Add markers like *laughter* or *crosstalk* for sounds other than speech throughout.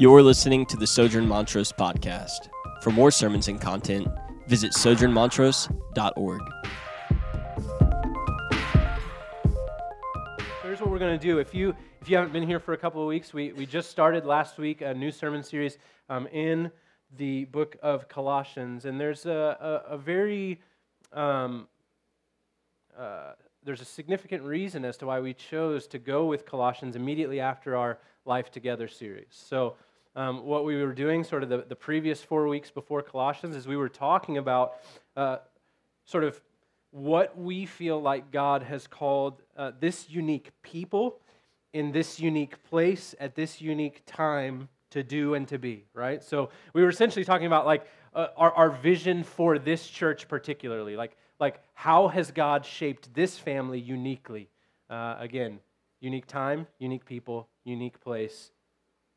You're listening to the Sojourn Montrose podcast. For more sermons and content, visit sojournmontrose.org. Here's what we're going to do. If you if you haven't been here for a couple of weeks, we, we just started last week a new sermon series um, in the book of Colossians, and there's a, a, a very um, uh, there's a significant reason as to why we chose to go with Colossians immediately after our Life Together series. So um, what we were doing sort of the, the previous four weeks before Colossians is we were talking about uh, sort of what we feel like God has called uh, this unique people in this unique place at this unique time to do and to be, right? So we were essentially talking about like uh, our, our vision for this church particularly, like, like how has God shaped this family uniquely? Uh, again, unique time, unique people, unique place.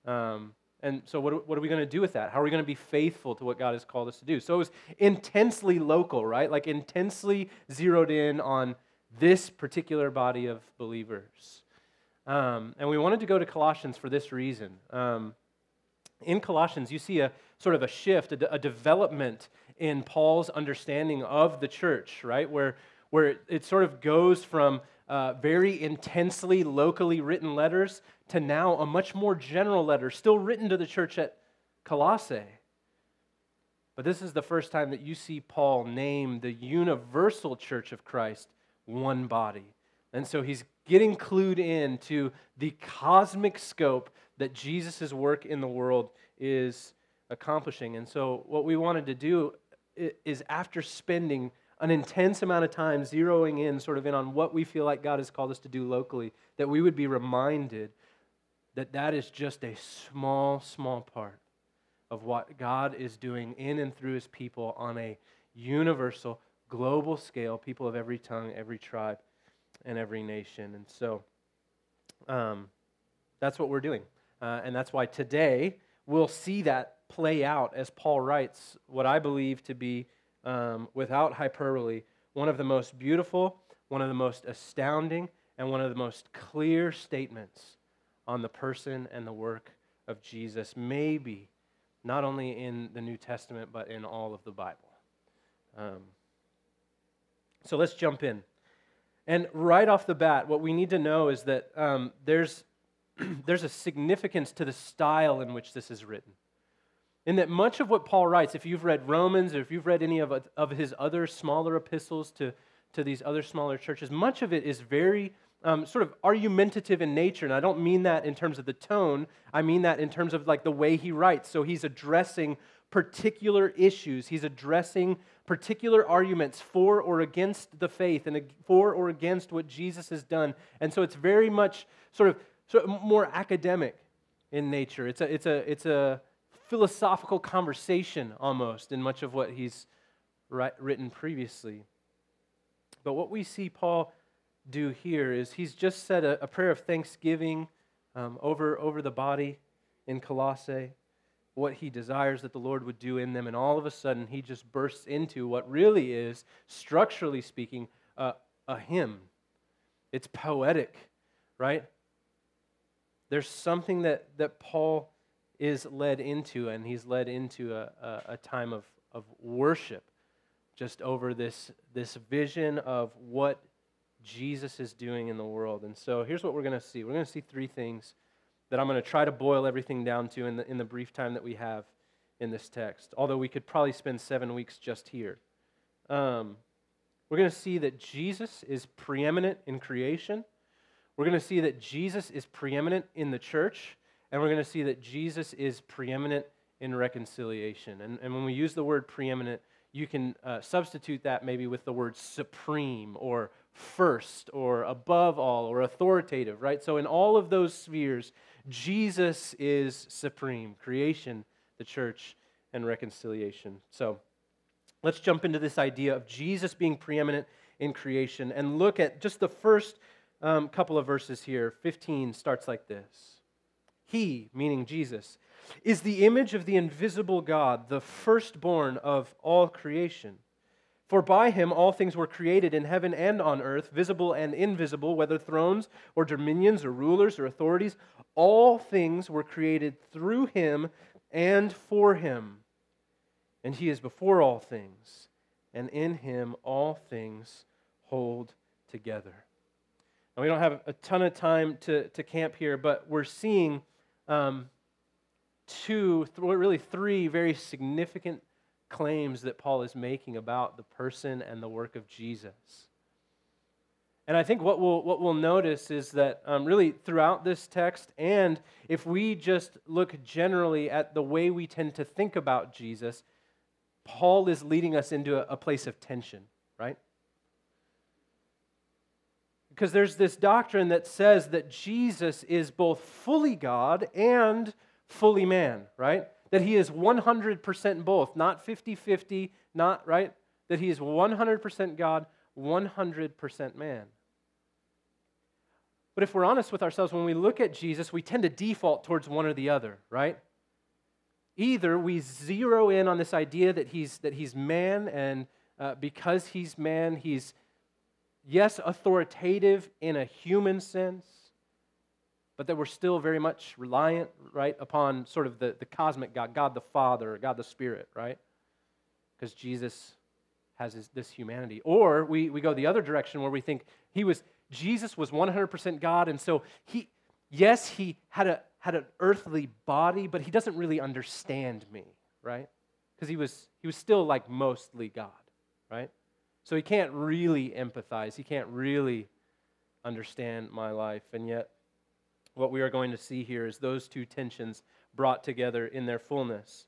Um, and so, what, what are we going to do with that? How are we going to be faithful to what God has called us to do? So, it was intensely local, right? Like intensely zeroed in on this particular body of believers. Um, and we wanted to go to Colossians for this reason. Um, in Colossians, you see a sort of a shift, a, a development in Paul's understanding of the church, right? Where, where it, it sort of goes from uh, very intensely locally written letters to now a much more general letter, still written to the church at Colossae. But this is the first time that you see Paul name the universal church of Christ one body. And so he's getting clued in to the cosmic scope that Jesus' work in the world is accomplishing. And so, what we wanted to do is, after spending an intense amount of time zeroing in sort of in on what we feel like God has called us to do locally, that we would be reminded that that is just a small, small part of what God is doing in and through his people on a universal, global scale, people of every tongue, every tribe, and every nation. And so um, that's what we're doing. Uh, and that's why today we'll see that play out as Paul writes what I believe to be um, without hyperbole, one of the most beautiful, one of the most astounding, and one of the most clear statements on the person and the work of Jesus, maybe not only in the New Testament, but in all of the Bible. Um, so let's jump in. And right off the bat, what we need to know is that um, there's, *clears throat* there's a significance to the style in which this is written. In that much of what Paul writes, if you've read Romans or if you've read any of, of his other smaller epistles to, to these other smaller churches, much of it is very um, sort of argumentative in nature. And I don't mean that in terms of the tone, I mean that in terms of like the way he writes. So he's addressing particular issues, he's addressing particular arguments for or against the faith and for or against what Jesus has done. And so it's very much sort of, sort of more academic in nature. It's a, it's a, it's a, philosophical conversation almost in much of what he's written previously. But what we see Paul do here is he's just said a, a prayer of thanksgiving um, over, over the body in Colossae, what he desires that the Lord would do in them, and all of a sudden he just bursts into what really is, structurally speaking, a hymn. It's poetic, right? There's something that, that Paul is led into, and he's led into a, a, a time of, of worship just over this, this vision of what Jesus is doing in the world. And so here's what we're going to see we're going to see three things that I'm going to try to boil everything down to in the, in the brief time that we have in this text, although we could probably spend seven weeks just here. Um, we're going to see that Jesus is preeminent in creation. We're going to see that Jesus is preeminent in the church. And we're going to see that Jesus is preeminent in reconciliation. And, and when we use the word preeminent, you can uh, substitute that maybe with the word supreme or first or above all or authoritative, right? So, in all of those spheres, Jesus is supreme creation, the church, and reconciliation. So, let's jump into this idea of Jesus being preeminent in creation and look at just the first um, couple of verses here. 15 starts like this. He, meaning Jesus, is the image of the invisible God, the firstborn of all creation. For by him all things were created in heaven and on earth, visible and invisible, whether thrones or dominions or rulers or authorities. All things were created through him and for him. And he is before all things, and in him all things hold together. Now, we don't have a ton of time to, to camp here, but we're seeing um, two, th- really three very significant claims that Paul is making about the person and the work of Jesus. And I think what we'll, what we'll notice is that um, really throughout this text, and if we just look generally at the way we tend to think about Jesus, Paul is leading us into a, a place of tension, right? Because there's this doctrine that says that Jesus is both fully God and fully man, right? that he is 100% both, not 50 50, not, right? That he is 100% God, 100% man. But if we're honest with ourselves, when we look at Jesus, we tend to default towards one or the other, right? Either we zero in on this idea that he's, that he's man, and uh, because he's man, he's, yes, authoritative in a human sense, but that we're still very much reliant, right, upon sort of the, the cosmic God, God the Father, God the Spirit, right? Because Jesus has his, this humanity. Or we, we go the other direction where we think he was, Jesus was 100% God, and so he, yes, he had, a, had an earthly body, but he doesn't really understand me, right? Because he was, he was still like mostly God, right? So he can't really empathize. He can't really understand my life. And yet, what we are going to see here is those two tensions brought together in their fullness.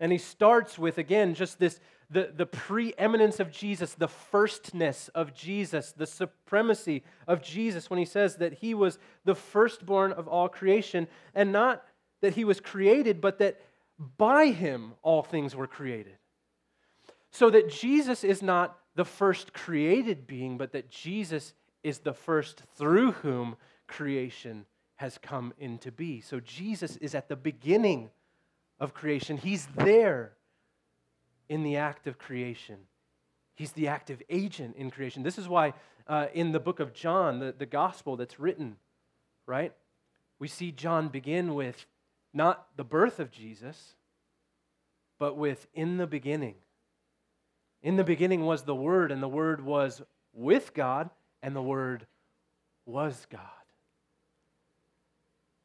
And he starts with, again, just this the, the preeminence of Jesus, the firstness of Jesus, the supremacy of Jesus when he says that he was the firstborn of all creation, and not that he was created, but that by him all things were created. So that Jesus is not the first created being, but that Jesus is the first through whom creation has come into be. So Jesus is at the beginning of creation, He's there in the act of creation. He's the active agent in creation. This is why uh, in the book of John, the, the gospel that's written, right, we see John begin with not the birth of Jesus, but with in the beginning. In the beginning was the Word, and the Word was with God, and the Word was God.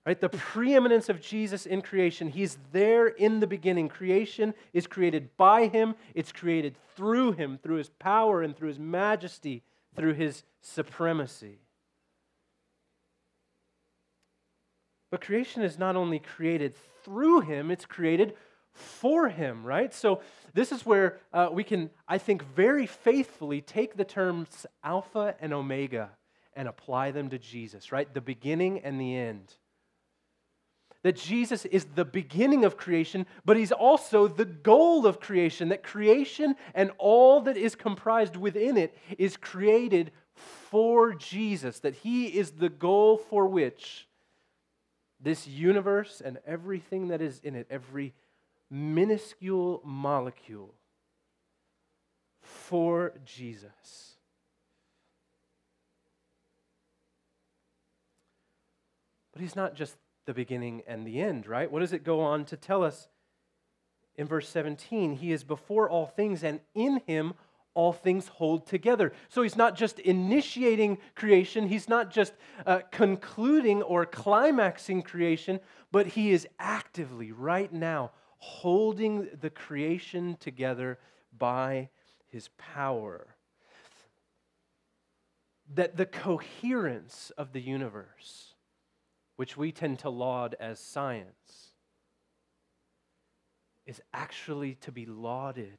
Right? The preeminence of Jesus in creation. He's there in the beginning. Creation is created by him, it's created through him, through his power and through his majesty, through his supremacy. But creation is not only created through him, it's created for him, right? So this is where uh, we can, I think, very faithfully take the terms Alpha and Omega and apply them to Jesus, right? The beginning and the end that Jesus is the beginning of creation, but he's also the goal of creation, that creation and all that is comprised within it is created for Jesus, that he is the goal for which this universe and everything that is in it, every minuscule molecule, for Jesus. But he's not just the beginning and the end, right? What does it go on to tell us in verse 17? He is before all things, and in him all things hold together. So he's not just initiating creation, he's not just uh, concluding or climaxing creation, but he is actively, right now, holding the creation together by his power. That the coherence of the universe which we tend to laud as science, is actually to be lauded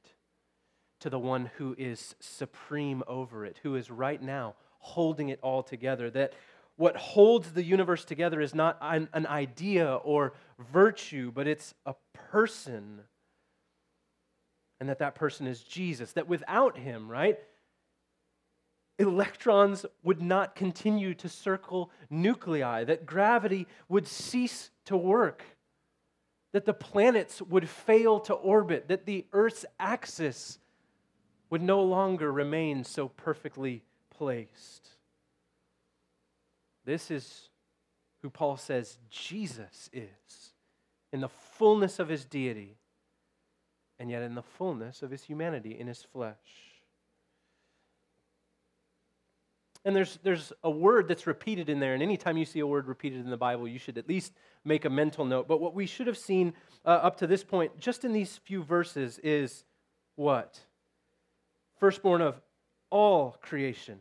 to the one who is supreme over it, who is right now holding it all together. That what holds the universe together is not an, an idea or virtue, but it's a person. And that that person is Jesus. That without him, right? electrons would not continue to circle nuclei, that gravity would cease to work, that the planets would fail to orbit, that the Earth's axis would no longer remain so perfectly placed. This is who Paul says Jesus is in the fullness of his deity and yet in the fullness of his humanity in his flesh. And there's, there's a word that's repeated in there, and anytime you see a word repeated in the Bible, you should at least make a mental note. But what we should have seen uh, up to this point, just in these few verses, is what? Firstborn of all creation.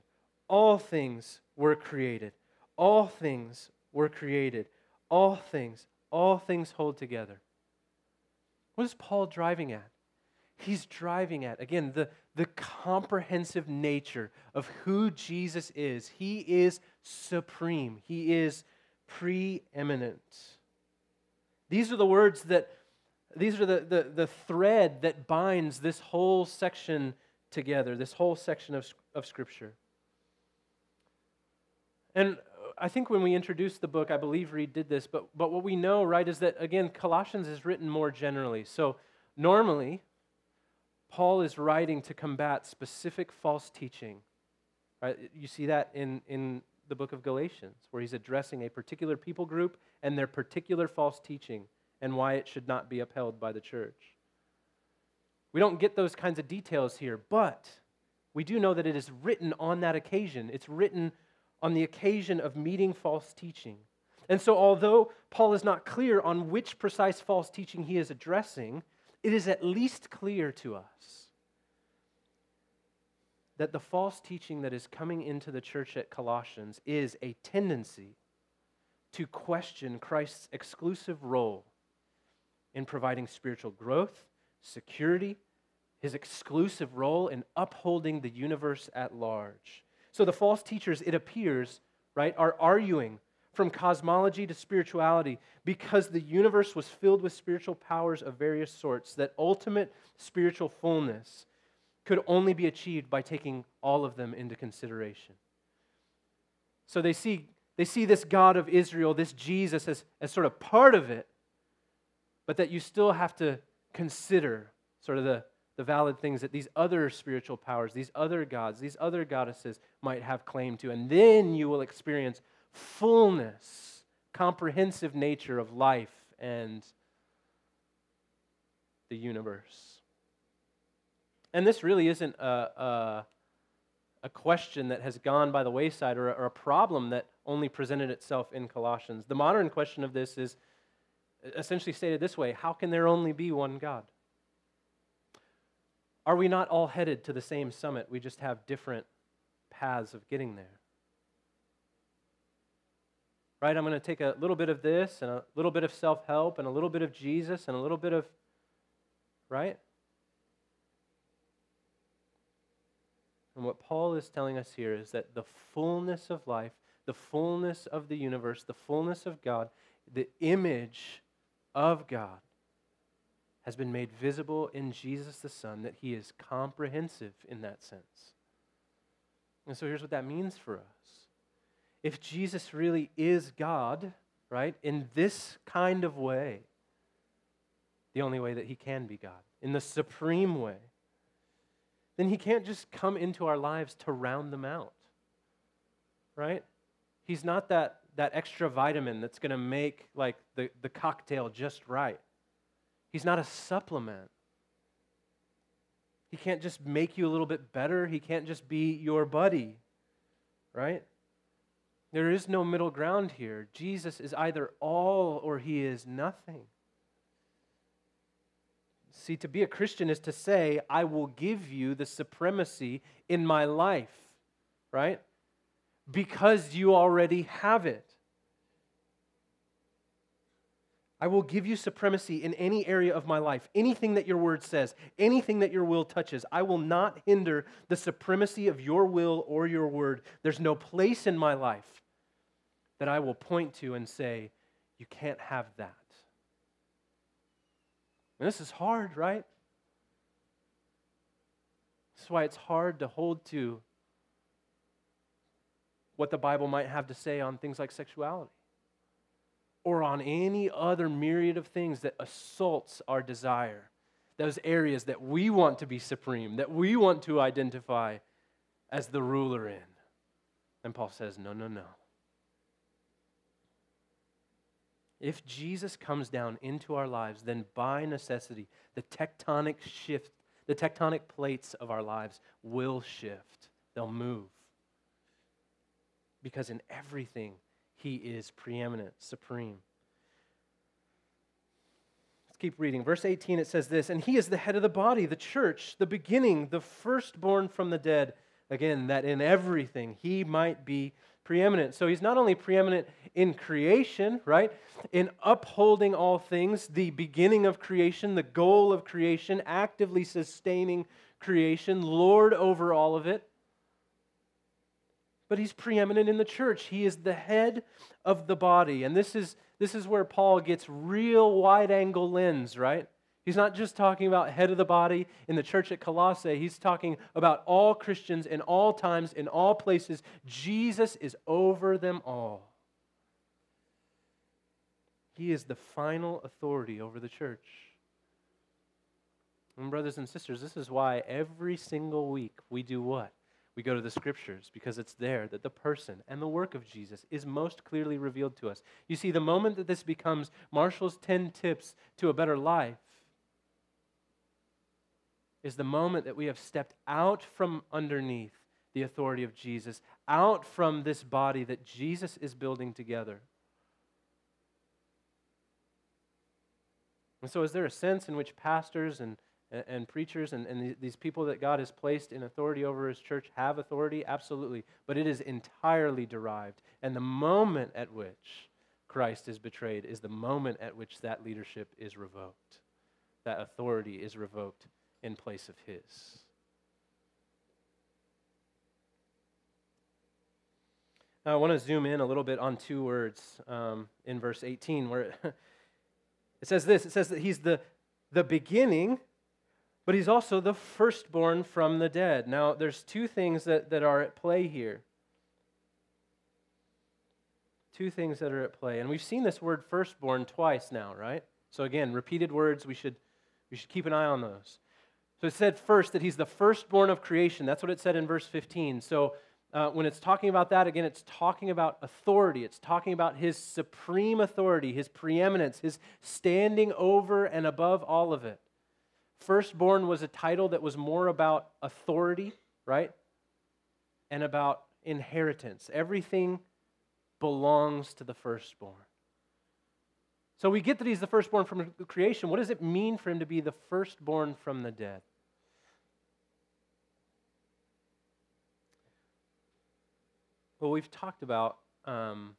All things were created. All things were created. All things, all things hold together. What is Paul driving at? He's driving at, again, the, the comprehensive nature of who Jesus is. He is supreme, He is preeminent. These are the words that, these are the, the, the thread that binds this whole section together, this whole section of, of Scripture. And I think when we introduced the book, I believe Reed did this, but, but what we know, right, is that, again, Colossians is written more generally. So normally, Paul is writing to combat specific false teaching. Right? You see that in, in the book of Galatians, where he's addressing a particular people group and their particular false teaching and why it should not be upheld by the church. We don't get those kinds of details here, but we do know that it is written on that occasion. It's written on the occasion of meeting false teaching. And so, although Paul is not clear on which precise false teaching he is addressing, it is at least clear to us that the false teaching that is coming into the church at Colossians is a tendency to question Christ's exclusive role in providing spiritual growth, security, his exclusive role in upholding the universe at large. So the false teachers, it appears, right, are arguing from cosmology to spirituality because the universe was filled with spiritual powers of various sorts, that ultimate spiritual fullness could only be achieved by taking all of them into consideration. So they see, they see this God of Israel, this Jesus, as, as sort of part of it, but that you still have to consider sort of the, the valid things that these other spiritual powers, these other gods, these other goddesses might have claim to. And then you will experience fullness, comprehensive nature of life and the universe. And this really isn't a, a, a, question that has gone by the wayside or a, or a problem that only presented itself in Colossians. The modern question of this is essentially stated this way How can there only be one God? Are we not all headed to the same summit? We just have different paths of getting there right? I'm going to take a little bit of this and a little bit of self help and a little bit of Jesus and a little bit of, right? And what Paul is telling us here is that the fullness of life, the fullness of the universe, the fullness of God, the image of God has been made visible in Jesus the Son, that he is comprehensive in that sense. And so here's what that means for us if Jesus really is God, right, in this kind of way, the only way that he can be God, in the supreme way, then he can't just come into our lives to round them out, right? He's not that, that extra vitamin that's going to make like the, the cocktail just right. He's not a supplement. He can't just make you a little bit better. He can't just be your buddy, right? There is no middle ground here. Jesus is either all or he is nothing. See, to be a Christian is to say, I will give you the supremacy in my life, right? Because you already have it. I will give you supremacy in any area of my life. Anything that your word says, anything that your will touches, I will not hinder the supremacy of your will or your word. There's no place in my life that I will point to and say, You can't have that. And this is hard, right? That's why it's hard to hold to what the Bible might have to say on things like sexuality or on any other myriad of things that assaults our desire. those areas that we want to be supreme, that we want to identify as the ruler in. And Paul says, no, no, no. If Jesus comes down into our lives, then by necessity, the tectonic shift, the tectonic plates of our lives will shift. They'll move. Because in everything, he is preeminent, supreme. Let's keep reading. Verse 18, it says this And he is the head of the body, the church, the beginning, the firstborn from the dead. Again, that in everything he might be preeminent. So he's not only preeminent in creation, right? In upholding all things, the beginning of creation, the goal of creation, actively sustaining creation, Lord over all of it. But he's preeminent in the church. He is the head of the body. And this is, this is where Paul gets real wide angle lens, right? He's not just talking about head of the body in the church at Colossae. He's talking about all Christians in all times, in all places. Jesus is over them all. He is the final authority over the church. And, brothers and sisters, this is why every single week we do what? We go to the scriptures because it's there that the person and the work of Jesus is most clearly revealed to us. You see, the moment that this becomes Marshall's 10 tips to a better life, is the moment that we have stepped out from underneath the authority of Jesus, out from this body that Jesus is building together. And so, is there a sense in which pastors and, and, and preachers and, and these people that God has placed in authority over his church have authority? Absolutely. But it is entirely derived. And the moment at which Christ is betrayed is the moment at which that leadership is revoked, that authority is revoked in place of his. Now, I want to zoom in a little bit on two words um, in verse 18 where it, *laughs* it says this it says that he's the, the beginning, but he's also the firstborn from the dead. Now, there's two things that, that are at play here. Two things that are at play. And we've seen this word firstborn twice now, right? So, again, repeated words, we should, we should keep an eye on those. So it said first that he's the firstborn of creation. That's what it said in verse 15. So uh, when it's talking about that, again, it's talking about authority. It's talking about his supreme authority, his preeminence, his standing over and above all of it. Firstborn was a title that was more about authority, right? And about inheritance. Everything belongs to the firstborn. So we get that he's the firstborn from creation. What does it mean for him to be the firstborn from the dead? Well, we've talked about um,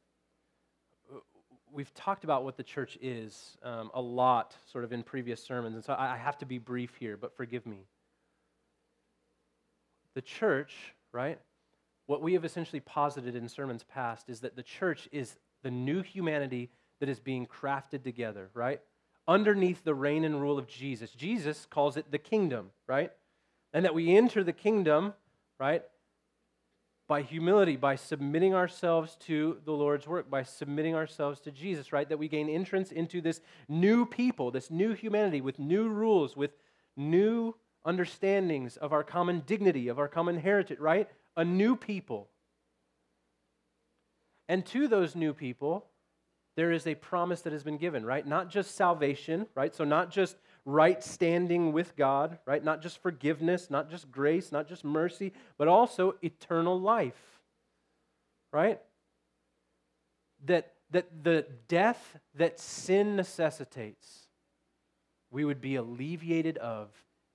we've talked about what the church is um, a lot, sort of in previous sermons, and so I have to be brief here. But forgive me. The church, right? What we have essentially posited in sermons past is that the church is the new humanity that is being crafted together, right? Underneath the reign and rule of Jesus. Jesus calls it the kingdom, right? And that we enter the kingdom, right? By humility, by submitting ourselves to the Lord's work, by submitting ourselves to Jesus, right? That we gain entrance into this new people, this new humanity with new rules, with new understandings of our common dignity, of our common heritage, right? A new people. And to those new people, there is a promise that has been given, right? Not just salvation, right? So, not just right standing with God, right? Not just forgiveness, not just grace, not just mercy, but also eternal life, right? That, that the death that sin necessitates, we would be alleviated of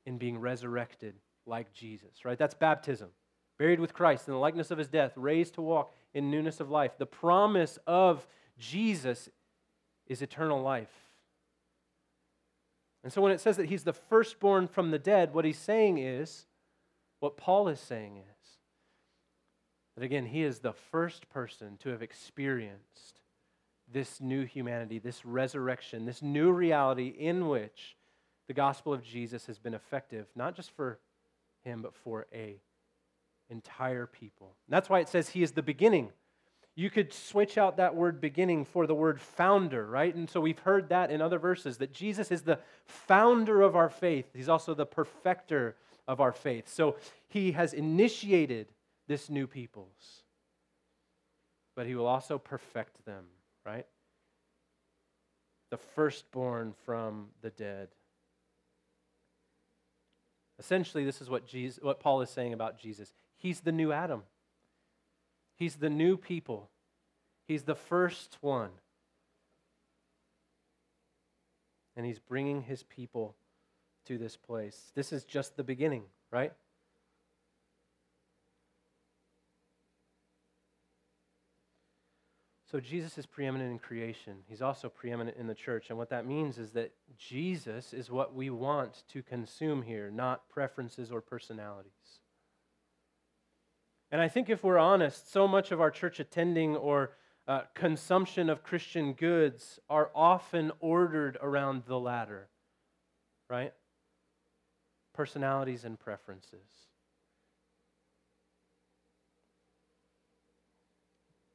in being resurrected like Jesus, right? That's baptism. Buried with Christ in the likeness of his death, raised to walk in newness of life. The promise of Jesus is eternal life. And so when it says that he's the firstborn from the dead, what he's saying is, what Paul is saying is, that again, he is the first person to have experienced this new humanity, this resurrection, this new reality in which the gospel of Jesus has been effective, not just for him, but for a entire people. And that's why it says he is the beginning. You could switch out that word beginning for the word founder, right? And so we've heard that in other verses that Jesus is the founder of our faith. He's also the perfecter of our faith. So he has initiated this new peoples, but he will also perfect them, right? The firstborn from the dead. Essentially, this is what, Jesus, what Paul is saying about Jesus. He's the new Adam. He's the new people. He's the first one. And he's bringing his people to this place. This is just the beginning, right? So Jesus is preeminent in creation. He's also preeminent in the church. And what that means is that Jesus is what we want to consume here, not preferences or personalities. And I think if we're honest, so much of our church attending or uh, consumption of Christian goods are often ordered around the latter, right? Personalities and preferences.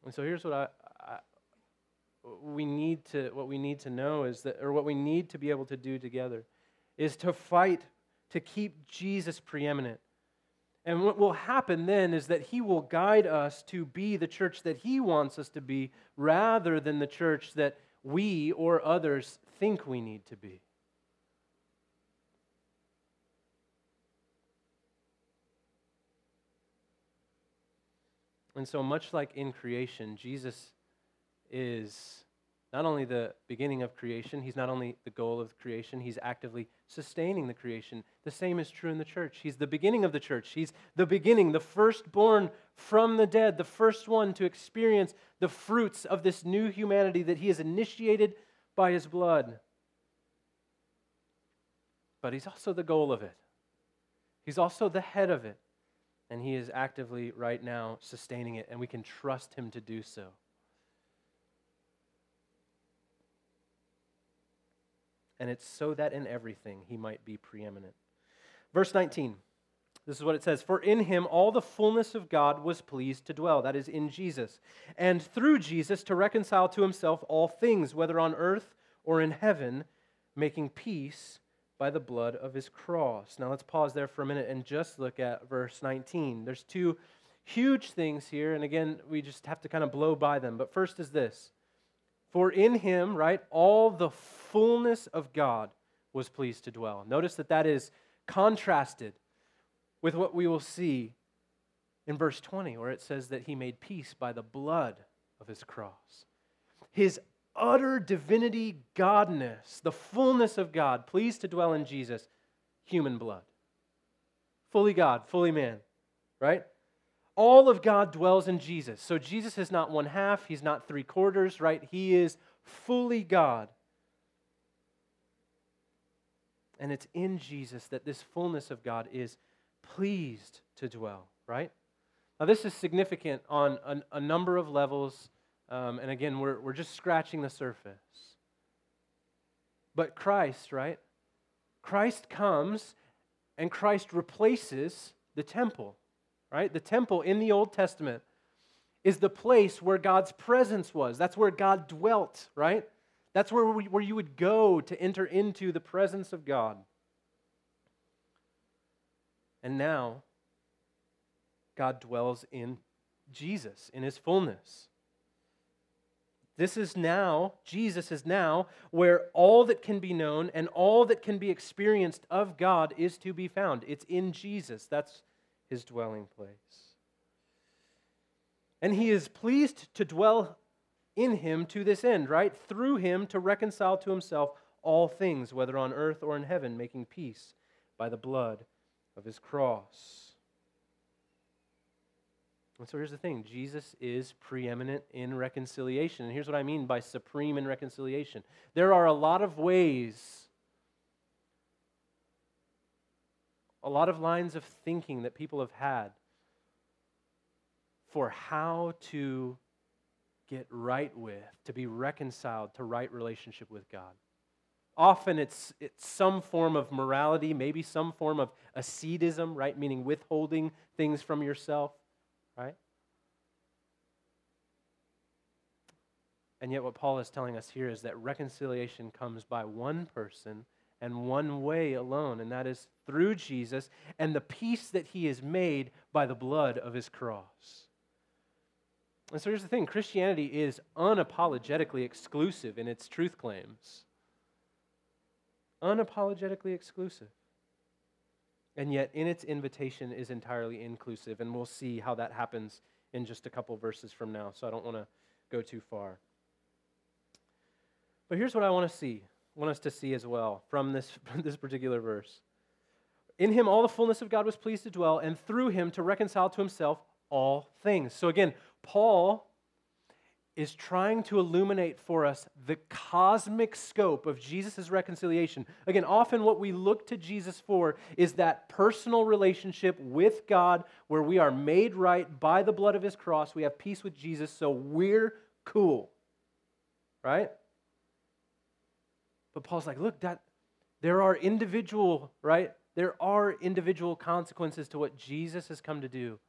And so here's what I, I, we need to what we need to know is that or what we need to be able to do together is to fight to keep Jesus preeminent and what will happen then is that He will guide us to be the church that He wants us to be rather than the church that we or others think we need to be. And so, much like in creation, Jesus is not only the beginning of creation, he's not only the goal of creation, he's actively sustaining the creation. The same is true in the church. He's the beginning of the church. He's the beginning, the firstborn from the dead, the first one to experience the fruits of this new humanity that he has initiated by his blood. But he's also the goal of it, he's also the head of it. And he is actively, right now, sustaining it, and we can trust him to do so. And it's so that in everything he might be preeminent. Verse 19, this is what it says For in him all the fullness of God was pleased to dwell, that is, in Jesus, and through Jesus to reconcile to himself all things, whether on earth or in heaven, making peace by the blood of his cross. Now let's pause there for a minute and just look at verse 19. There's two huge things here, and again, we just have to kind of blow by them. But first is this for in him, right, all the fullness of God was pleased to dwell. Notice that that is contrasted with what we will see in verse 20, where it says that he made peace by the blood of his cross. His utter divinity, godness, the fullness of God, pleased to dwell in Jesus, human blood. Fully God, fully man, right? All of God dwells in Jesus. So Jesus is not one half, he's not three quarters, right? He is fully God. And it's in Jesus that this fullness of God is pleased to dwell, right? Now, this is significant on a, a number of levels. Um, and again, we're, we're just scratching the surface. But Christ, right? Christ comes and Christ replaces the temple right? The temple in the Old Testament is the place where God's presence was. That's where God dwelt, right? That's where, we, where you would go to enter into the presence of God. And now, God dwells in Jesus, in his fullness. This is now, Jesus is now, where all that can be known and all that can be experienced of God is to be found. It's in Jesus. That's his dwelling place. And he is pleased to dwell in him to this end, right? Through him to reconcile to himself all things, whether on earth or in heaven, making peace by the blood of his cross. And so here's the thing Jesus is preeminent in reconciliation. And here's what I mean by supreme in reconciliation there are a lot of ways a lot of lines of thinking that people have had for how to get right with, to be reconciled to right relationship with God. Often it's, it's some form of morality, maybe some form of ascetism, right? Meaning withholding things from yourself, right? And yet, what Paul is telling us here is that reconciliation comes by one person and one way alone, and that is through Jesus and the peace that he has made by the blood of his cross. And so here's the thing Christianity is unapologetically exclusive in its truth claims. Unapologetically exclusive. And yet, in its invitation, is entirely inclusive. And we'll see how that happens in just a couple verses from now. So I don't want to go too far. But here's what I want to see, want us to see as well from this, *laughs* from this particular verse. In him, all the fullness of God was pleased to dwell, and through him to reconcile to himself all things. So again, Paul is trying to illuminate for us the cosmic scope of Jesus' reconciliation. Again, often what we look to Jesus for is that personal relationship with God where we are made right by the blood of his cross. We have peace with Jesus, so we're cool. Right? But Paul's like, look, that there are individual, right? There are individual consequences to what Jesus has come to do,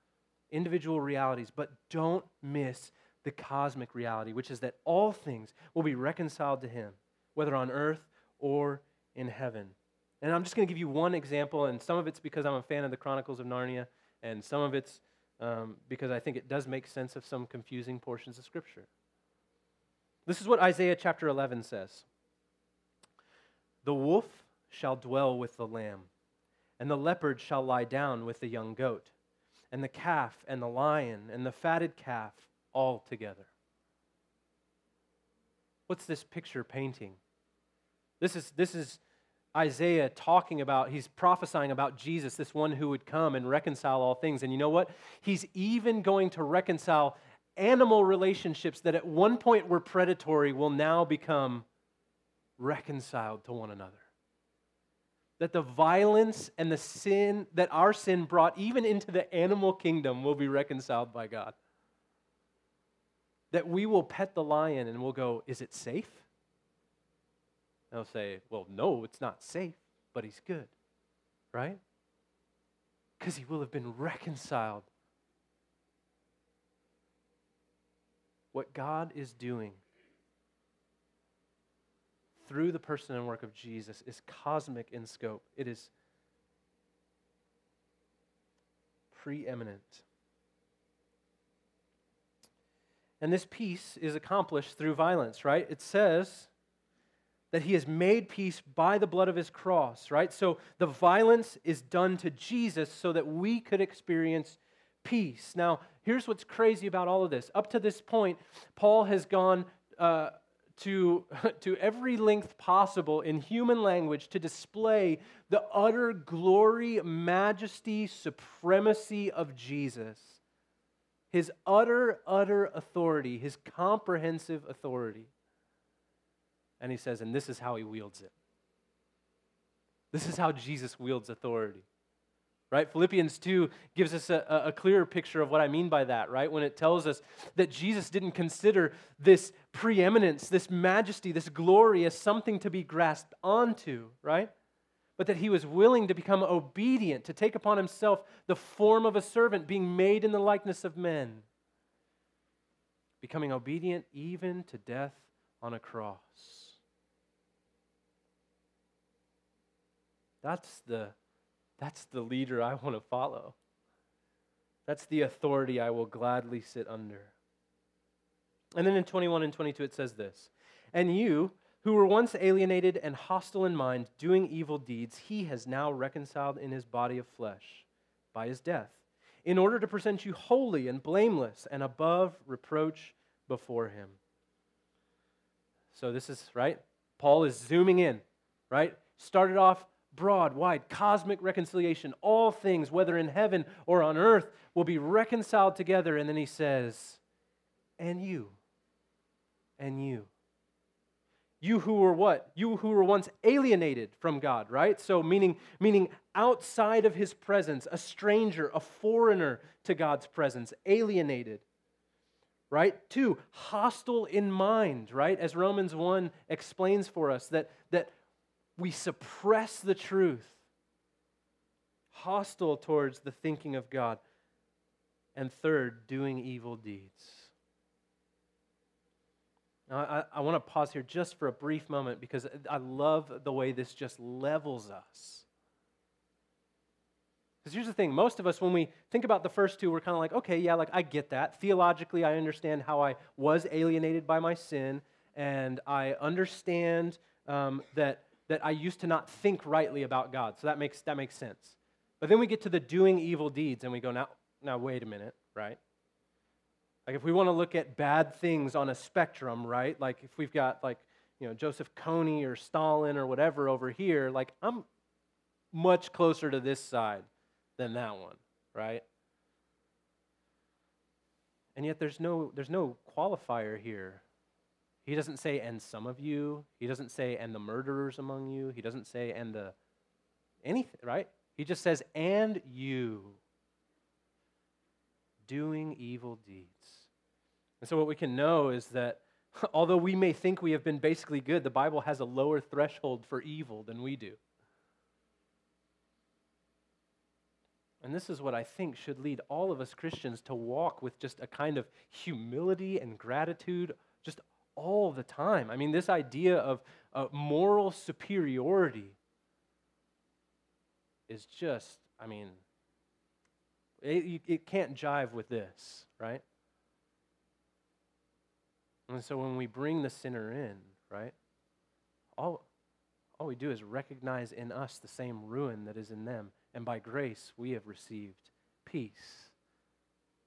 individual realities, but don't miss the cosmic reality, which is that all things will be reconciled to him, whether on earth or in heaven. And I'm just going to give you one example, and some of it's because I'm a fan of the Chronicles of Narnia, and some of it's um, because I think it does make sense of some confusing portions of Scripture. This is what Isaiah chapter 11 says. The wolf shall dwell with the lamb, and the leopard shall lie down with the young goat, and the calf and the lion and the fatted calf all together. What's this picture painting? This is, this is Isaiah talking about, he's prophesying about Jesus, this one who would come and reconcile all things. And you know what? He's even going to reconcile animal relationships that at one point were predatory will now become reconciled to one another. That the violence and the sin that our sin brought even into the animal kingdom will be reconciled by God. That we will pet the lion and we'll go, Is it safe? And they'll say, Well, no, it's not safe, but he's good, right? Because he will have been reconciled. What God is doing through the person and work of Jesus is cosmic in scope. It is preeminent. And this peace is accomplished through violence, right? It says that he has made peace by the blood of his cross, right? So the violence is done to Jesus so that we could experience peace. Now, here's what's crazy about all of this. Up to this point, Paul has gone. Uh, to, *laughs* to every length possible in human language to display the utter glory, majesty, supremacy of Jesus. His utter, utter authority, his comprehensive authority. And he says, and this is how he wields it. This is how Jesus wields authority right? Philippians 2 gives us a, a clearer picture of what I mean by that, right? When it tells us that Jesus didn't consider this preeminence, this majesty, this glory as something to be grasped onto, right? But that he was willing to become obedient, to take upon himself the form of a servant, being made in the likeness of men, becoming obedient even to death on a cross. That's the that's the leader I want to follow. That's the authority I will gladly sit under. And then in 21 and 22, it says this And you, who were once alienated and hostile in mind, doing evil deeds, he has now reconciled in his body of flesh by his death, in order to present you holy and blameless and above reproach before him. So this is, right? Paul is zooming in, right? Started off broad, wide, cosmic reconciliation. All things, whether in heaven or on earth, will be reconciled together. And then he says, and you, and you. You who were what? You who were once alienated from God, right? So meaning meaning outside of his presence, a stranger, a foreigner to God's presence, alienated. Right? Two, hostile in mind, right? As Romans 1 explains for us that that we suppress the truth, hostile towards the thinking of God. And third, doing evil deeds. Now, I, I want to pause here just for a brief moment because I love the way this just levels us. Because here's the thing most of us, when we think about the first two, we're kind of like, okay, yeah, like I get that. Theologically, I understand how I was alienated by my sin, and I understand um, that, that I used to not think rightly about God. So that makes, that makes sense. But then we get to the doing evil deeds, and we go, now, now wait a minute, right? Like if we want to look at bad things on a spectrum, right? Like if we've got like, you know, Joseph Kony or Stalin or whatever over here, like I'm much closer to this side than that one, right? And yet there's no there's no qualifier here. He doesn't say and some of you. He doesn't say and the murderers among you. He doesn't say and the anything, right? He just says and you doing evil deeds. And so, what we can know is that *laughs* although we may think we have been basically good, the Bible has a lower threshold for evil than we do. And this is what I think should lead all of us Christians to walk with just a kind of humility and gratitude just all the time. I mean, this idea of uh, moral superiority is just, I mean, it, it can't jive with this, right? And so when we bring the sinner in, right, all, all we do is recognize in us the same ruin that is in them. And by grace, we have received peace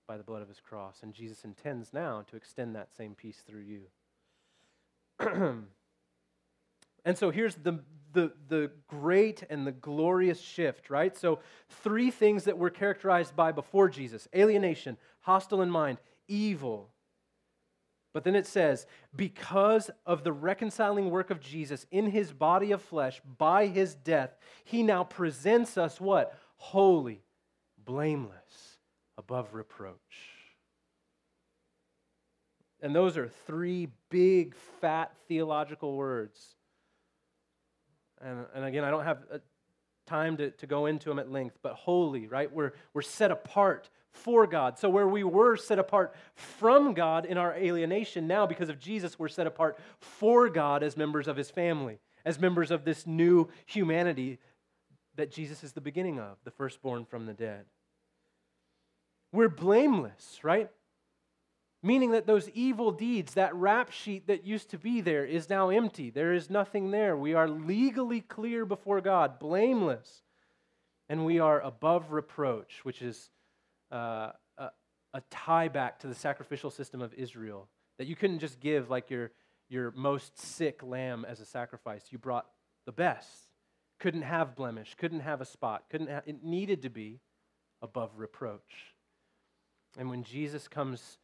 by the blood of his cross. And Jesus intends now to extend that same peace through you. *clears throat* and so here's the, the, the great and the glorious shift, right? So, three things that were characterized by before Jesus alienation, hostile in mind, evil. But then it says, because of the reconciling work of Jesus in his body of flesh by his death, he now presents us what? Holy, blameless, above reproach. And those are three big, fat theological words and, and again, I don't have uh, time to, to go into them at length, but holy, right? We're, we're set apart for God. So, where we were set apart from God in our alienation, now because of Jesus, we're set apart for God as members of his family, as members of this new humanity that Jesus is the beginning of, the firstborn from the dead. We're blameless, right? Meaning that those evil deeds, that rap sheet that used to be there, is now empty. There is nothing there. We are legally clear before God, blameless. And we are above reproach, which is uh, a, a tie back to the sacrificial system of Israel. That you couldn't just give like your, your most sick lamb as a sacrifice. You brought the best. Couldn't have blemish, couldn't have a spot, couldn't have, it needed to be above reproach. And when Jesus comes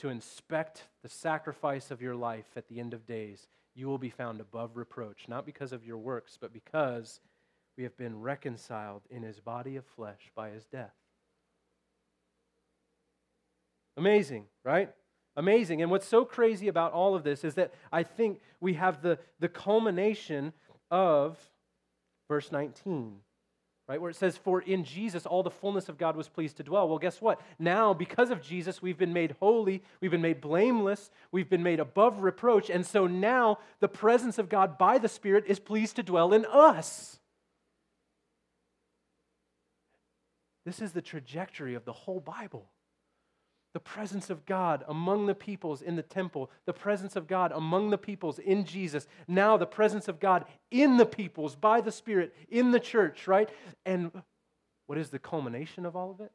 to inspect the sacrifice of your life at the end of days, you will be found above reproach, not because of your works, but because we have been reconciled in his body of flesh by his death. Amazing, right? Amazing. And what's so crazy about all of this is that I think we have the, the culmination of verse 19 right? Where it says, For in Jesus all the fullness of God was pleased to dwell. Well, guess what? Now, because of Jesus, we've been made holy, we've been made blameless, we've been made above reproach. And so now the presence of God by the Spirit is pleased to dwell in us. This is the trajectory of the whole Bible the presence of God among the peoples in the temple, the presence of God among the peoples in Jesus, now the presence of God in the peoples by the Spirit in the church, right? And what is the culmination of all of it?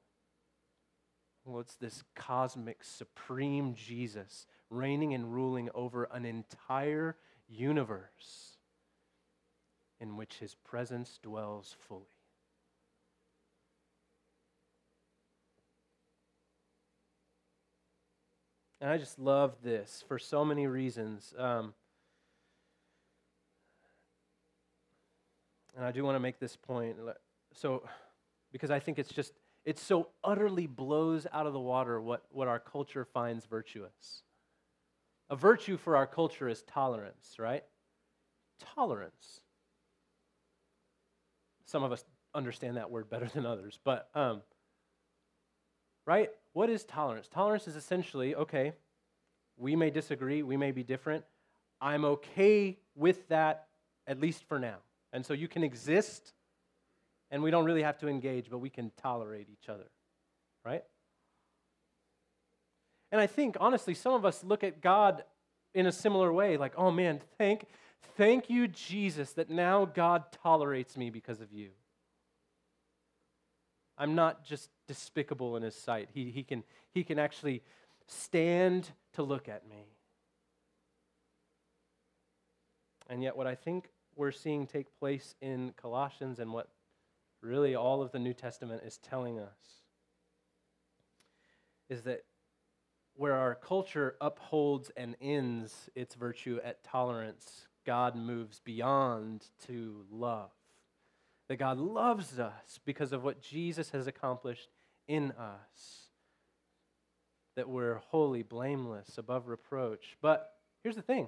Well, it's this cosmic, supreme Jesus reigning and ruling over an entire universe in which his presence dwells fully. And I just love this for so many reasons. Um, and I do want to make this point. So, because I think it's just, it so utterly blows out of the water what, what our culture finds virtuous. A virtue for our culture is tolerance, right? Tolerance. Some of us understand that word better than others, but, um, right? What is tolerance? Tolerance is essentially, okay, we may disagree, we may be different. I'm okay with that, at least for now. And so you can exist, and we don't really have to engage, but we can tolerate each other, right? And I think, honestly, some of us look at God in a similar way like, oh man, thank, thank you, Jesus, that now God tolerates me because of you. I'm not just despicable in his sight. He, he, can, he can actually stand to look at me. And yet, what I think we're seeing take place in Colossians and what really all of the New Testament is telling us is that where our culture upholds and ends its virtue at tolerance, God moves beyond to love. That God loves us because of what Jesus has accomplished in us. That we're holy, blameless, above reproach. But here's the thing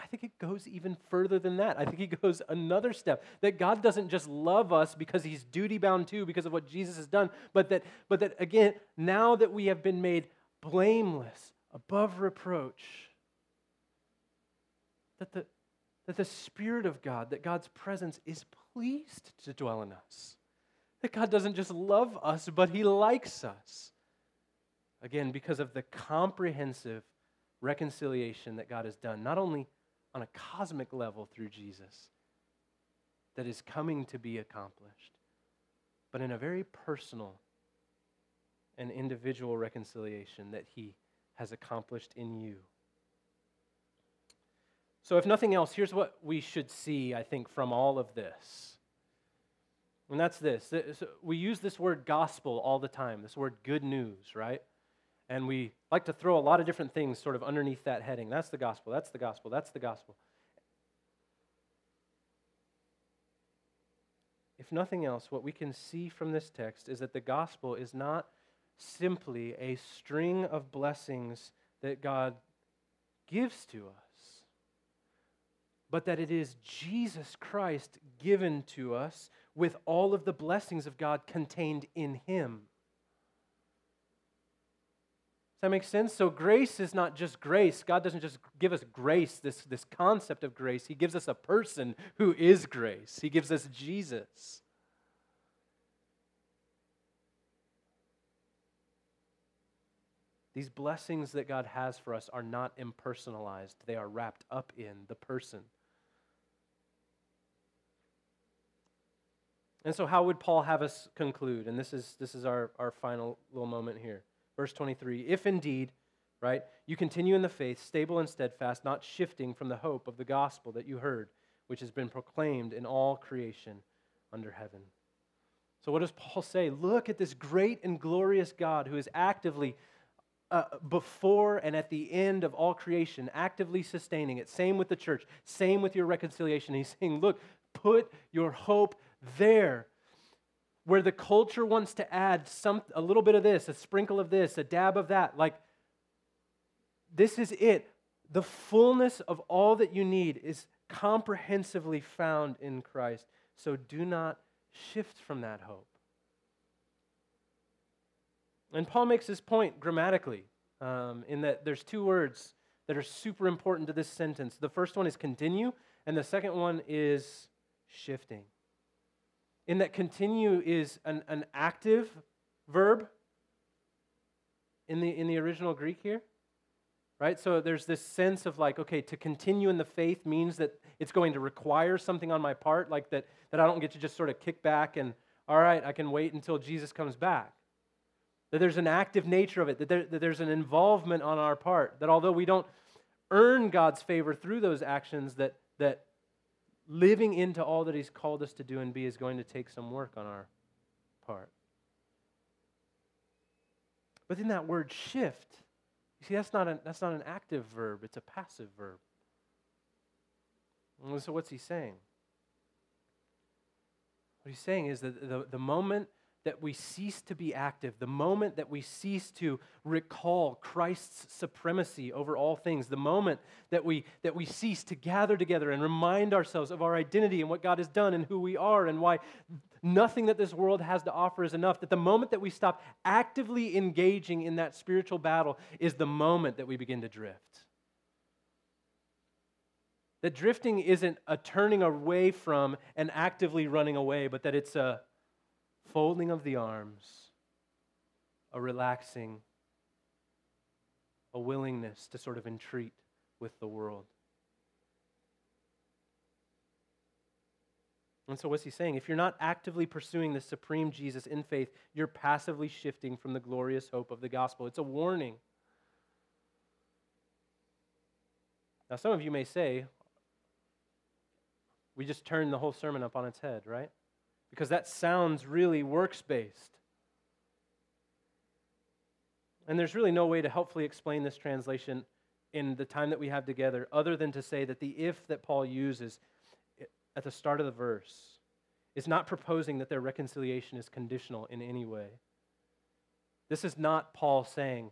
I think it goes even further than that. I think it goes another step. That God doesn't just love us because he's duty bound to because of what Jesus has done, but that, but that again, now that we have been made blameless, above reproach, that the, that the Spirit of God, that God's presence is pleased to dwell in us. That God doesn't just love us, but He likes us. Again, because of the comprehensive reconciliation that God has done, not only on a cosmic level through Jesus, that is coming to be accomplished, but in a very personal and individual reconciliation that He has accomplished in you. So, if nothing else, here's what we should see, I think, from all of this. And that's this. We use this word gospel all the time, this word good news, right? And we like to throw a lot of different things sort of underneath that heading. That's the gospel, that's the gospel, that's the gospel. If nothing else, what we can see from this text is that the gospel is not simply a string of blessings that God gives to us, but that it is Jesus Christ given to us with all of the blessings of God contained in Him. Does that make sense? So, grace is not just grace. God doesn't just give us grace, this, this concept of grace. He gives us a person who is grace, He gives us Jesus. These blessings that God has for us are not impersonalized, they are wrapped up in the person. And so, how would Paul have us conclude? And this is, this is our, our final little moment here. Verse 23 If indeed, right, you continue in the faith, stable and steadfast, not shifting from the hope of the gospel that you heard, which has been proclaimed in all creation under heaven. So, what does Paul say? Look at this great and glorious God who is actively uh, before and at the end of all creation, actively sustaining it. Same with the church, same with your reconciliation. He's saying, look, put your hope there. Where the culture wants to add some, a little bit of this, a sprinkle of this, a dab of that, like this is it. The fullness of all that you need is comprehensively found in Christ. So do not shift from that hope. And Paul makes this point grammatically um, in that there's two words that are super important to this sentence. The first one is continue, and the second one is shifting. In that continue is an, an active verb in the, in the original Greek here, right? So there's this sense of like, okay, to continue in the faith means that it's going to require something on my part, like that, that I don't get to just sort of kick back and, all right, I can wait until Jesus comes back that there's an active nature of it, that, there, that there's an involvement on our part, that although we don't earn God's favor through those actions, that, that living into all that He's called us to do and be is going to take some work on our part. But in that word shift, you see, that's not, that's not an active verb, it's a passive verb. And so, what's he saying? What he's saying is that the, the moment that we cease to be active, the moment that we cease to recall Christ's supremacy over all things, the moment that we, that we cease to gather together and remind ourselves of our identity and what God has done and who we are and why nothing that this world has to offer is enough, that the moment that we stop actively engaging in that spiritual battle is the moment that we begin to drift. That drifting isn't a turning away from and actively running away, but that it's a folding of the arms, a relaxing, a willingness to sort of entreat with the world. And so, what's he saying? If you're not actively pursuing the supreme Jesus in faith, you're passively shifting from the glorious hope of the gospel. It's a warning. Now, some of you may say, we just turned the whole sermon up on its head, right? Because that sounds really works based. And there's really no way to helpfully explain this translation in the time that we have together other than to say that the if that Paul uses at the start of the verse is not proposing that their reconciliation is conditional in any way. This is not Paul saying,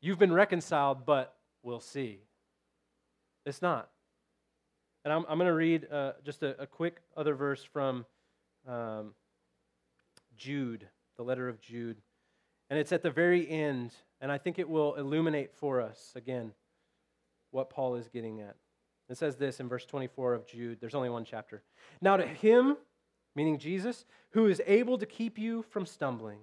You've been reconciled, but we'll see. It's not. And I'm, I'm going to read uh, just a, a, quick other verse from um, Jude, the letter of Jude. And it's at the very end, and I think it will illuminate for us again what Paul is getting at. It says this in verse 24 of Jude. There's only one chapter. Now, to him, meaning Jesus, who is able to keep you from stumbling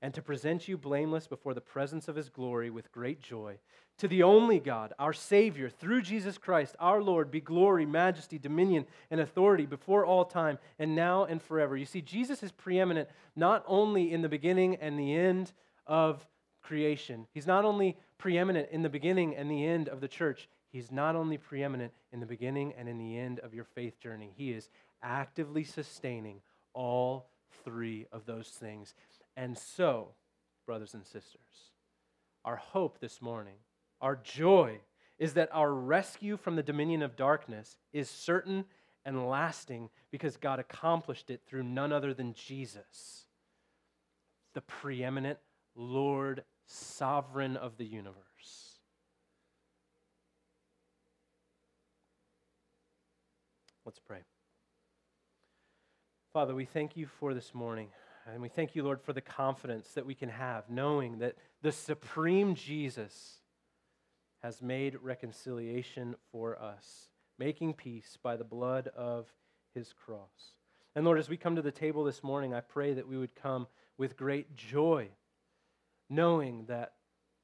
and to present you blameless before the presence of his glory with great joy, to the only God, our Savior, through Jesus Christ, our Lord, be glory, majesty, dominion, and authority before all time, and now and forever. You see, Jesus is preeminent not only in the beginning and the end of creation, he's not only preeminent in the beginning and the end of the church, He's not only preeminent in the beginning and in the end of your faith journey, He is actively sustaining all three of those things. And so, brothers and sisters, our hope this morning, our joy, is that our rescue from the dominion of darkness is certain and lasting because God accomplished it through none other than Jesus, the preeminent Lord, sovereign of the universe. Let's pray. Father, we thank you for this morning. And we thank you, Lord, for the confidence that we can have, knowing that the supreme Jesus has made reconciliation for us, making peace by the blood of his cross. And Lord, as we come to the table this morning, I pray that we would come with great joy, knowing that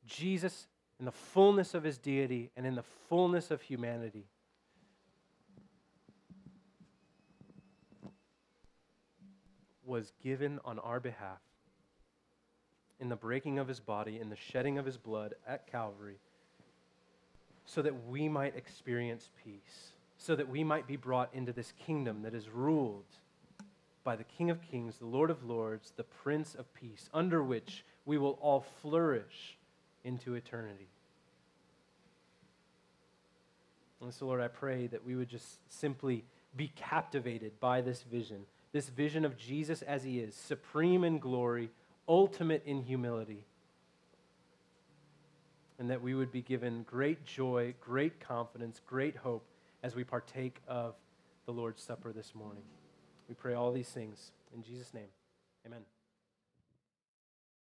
Jesus, in the fullness of his deity and in the fullness of humanity, was given on our behalf in the breaking of his body, in the shedding of his blood at Calvary, so that we might experience peace, so that we might be brought into this kingdom that is ruled by the King of Kings, the Lord of Lords, the Prince of Peace, under which we will all flourish into eternity. And so, Lord, I pray that we would just simply be captivated by this vision this vision of Jesus as he is, supreme in glory, ultimate in humility. And that we would be given great joy, great confidence, great hope as we partake of the Lord's Supper this morning. We pray all these things in Jesus' name. Amen.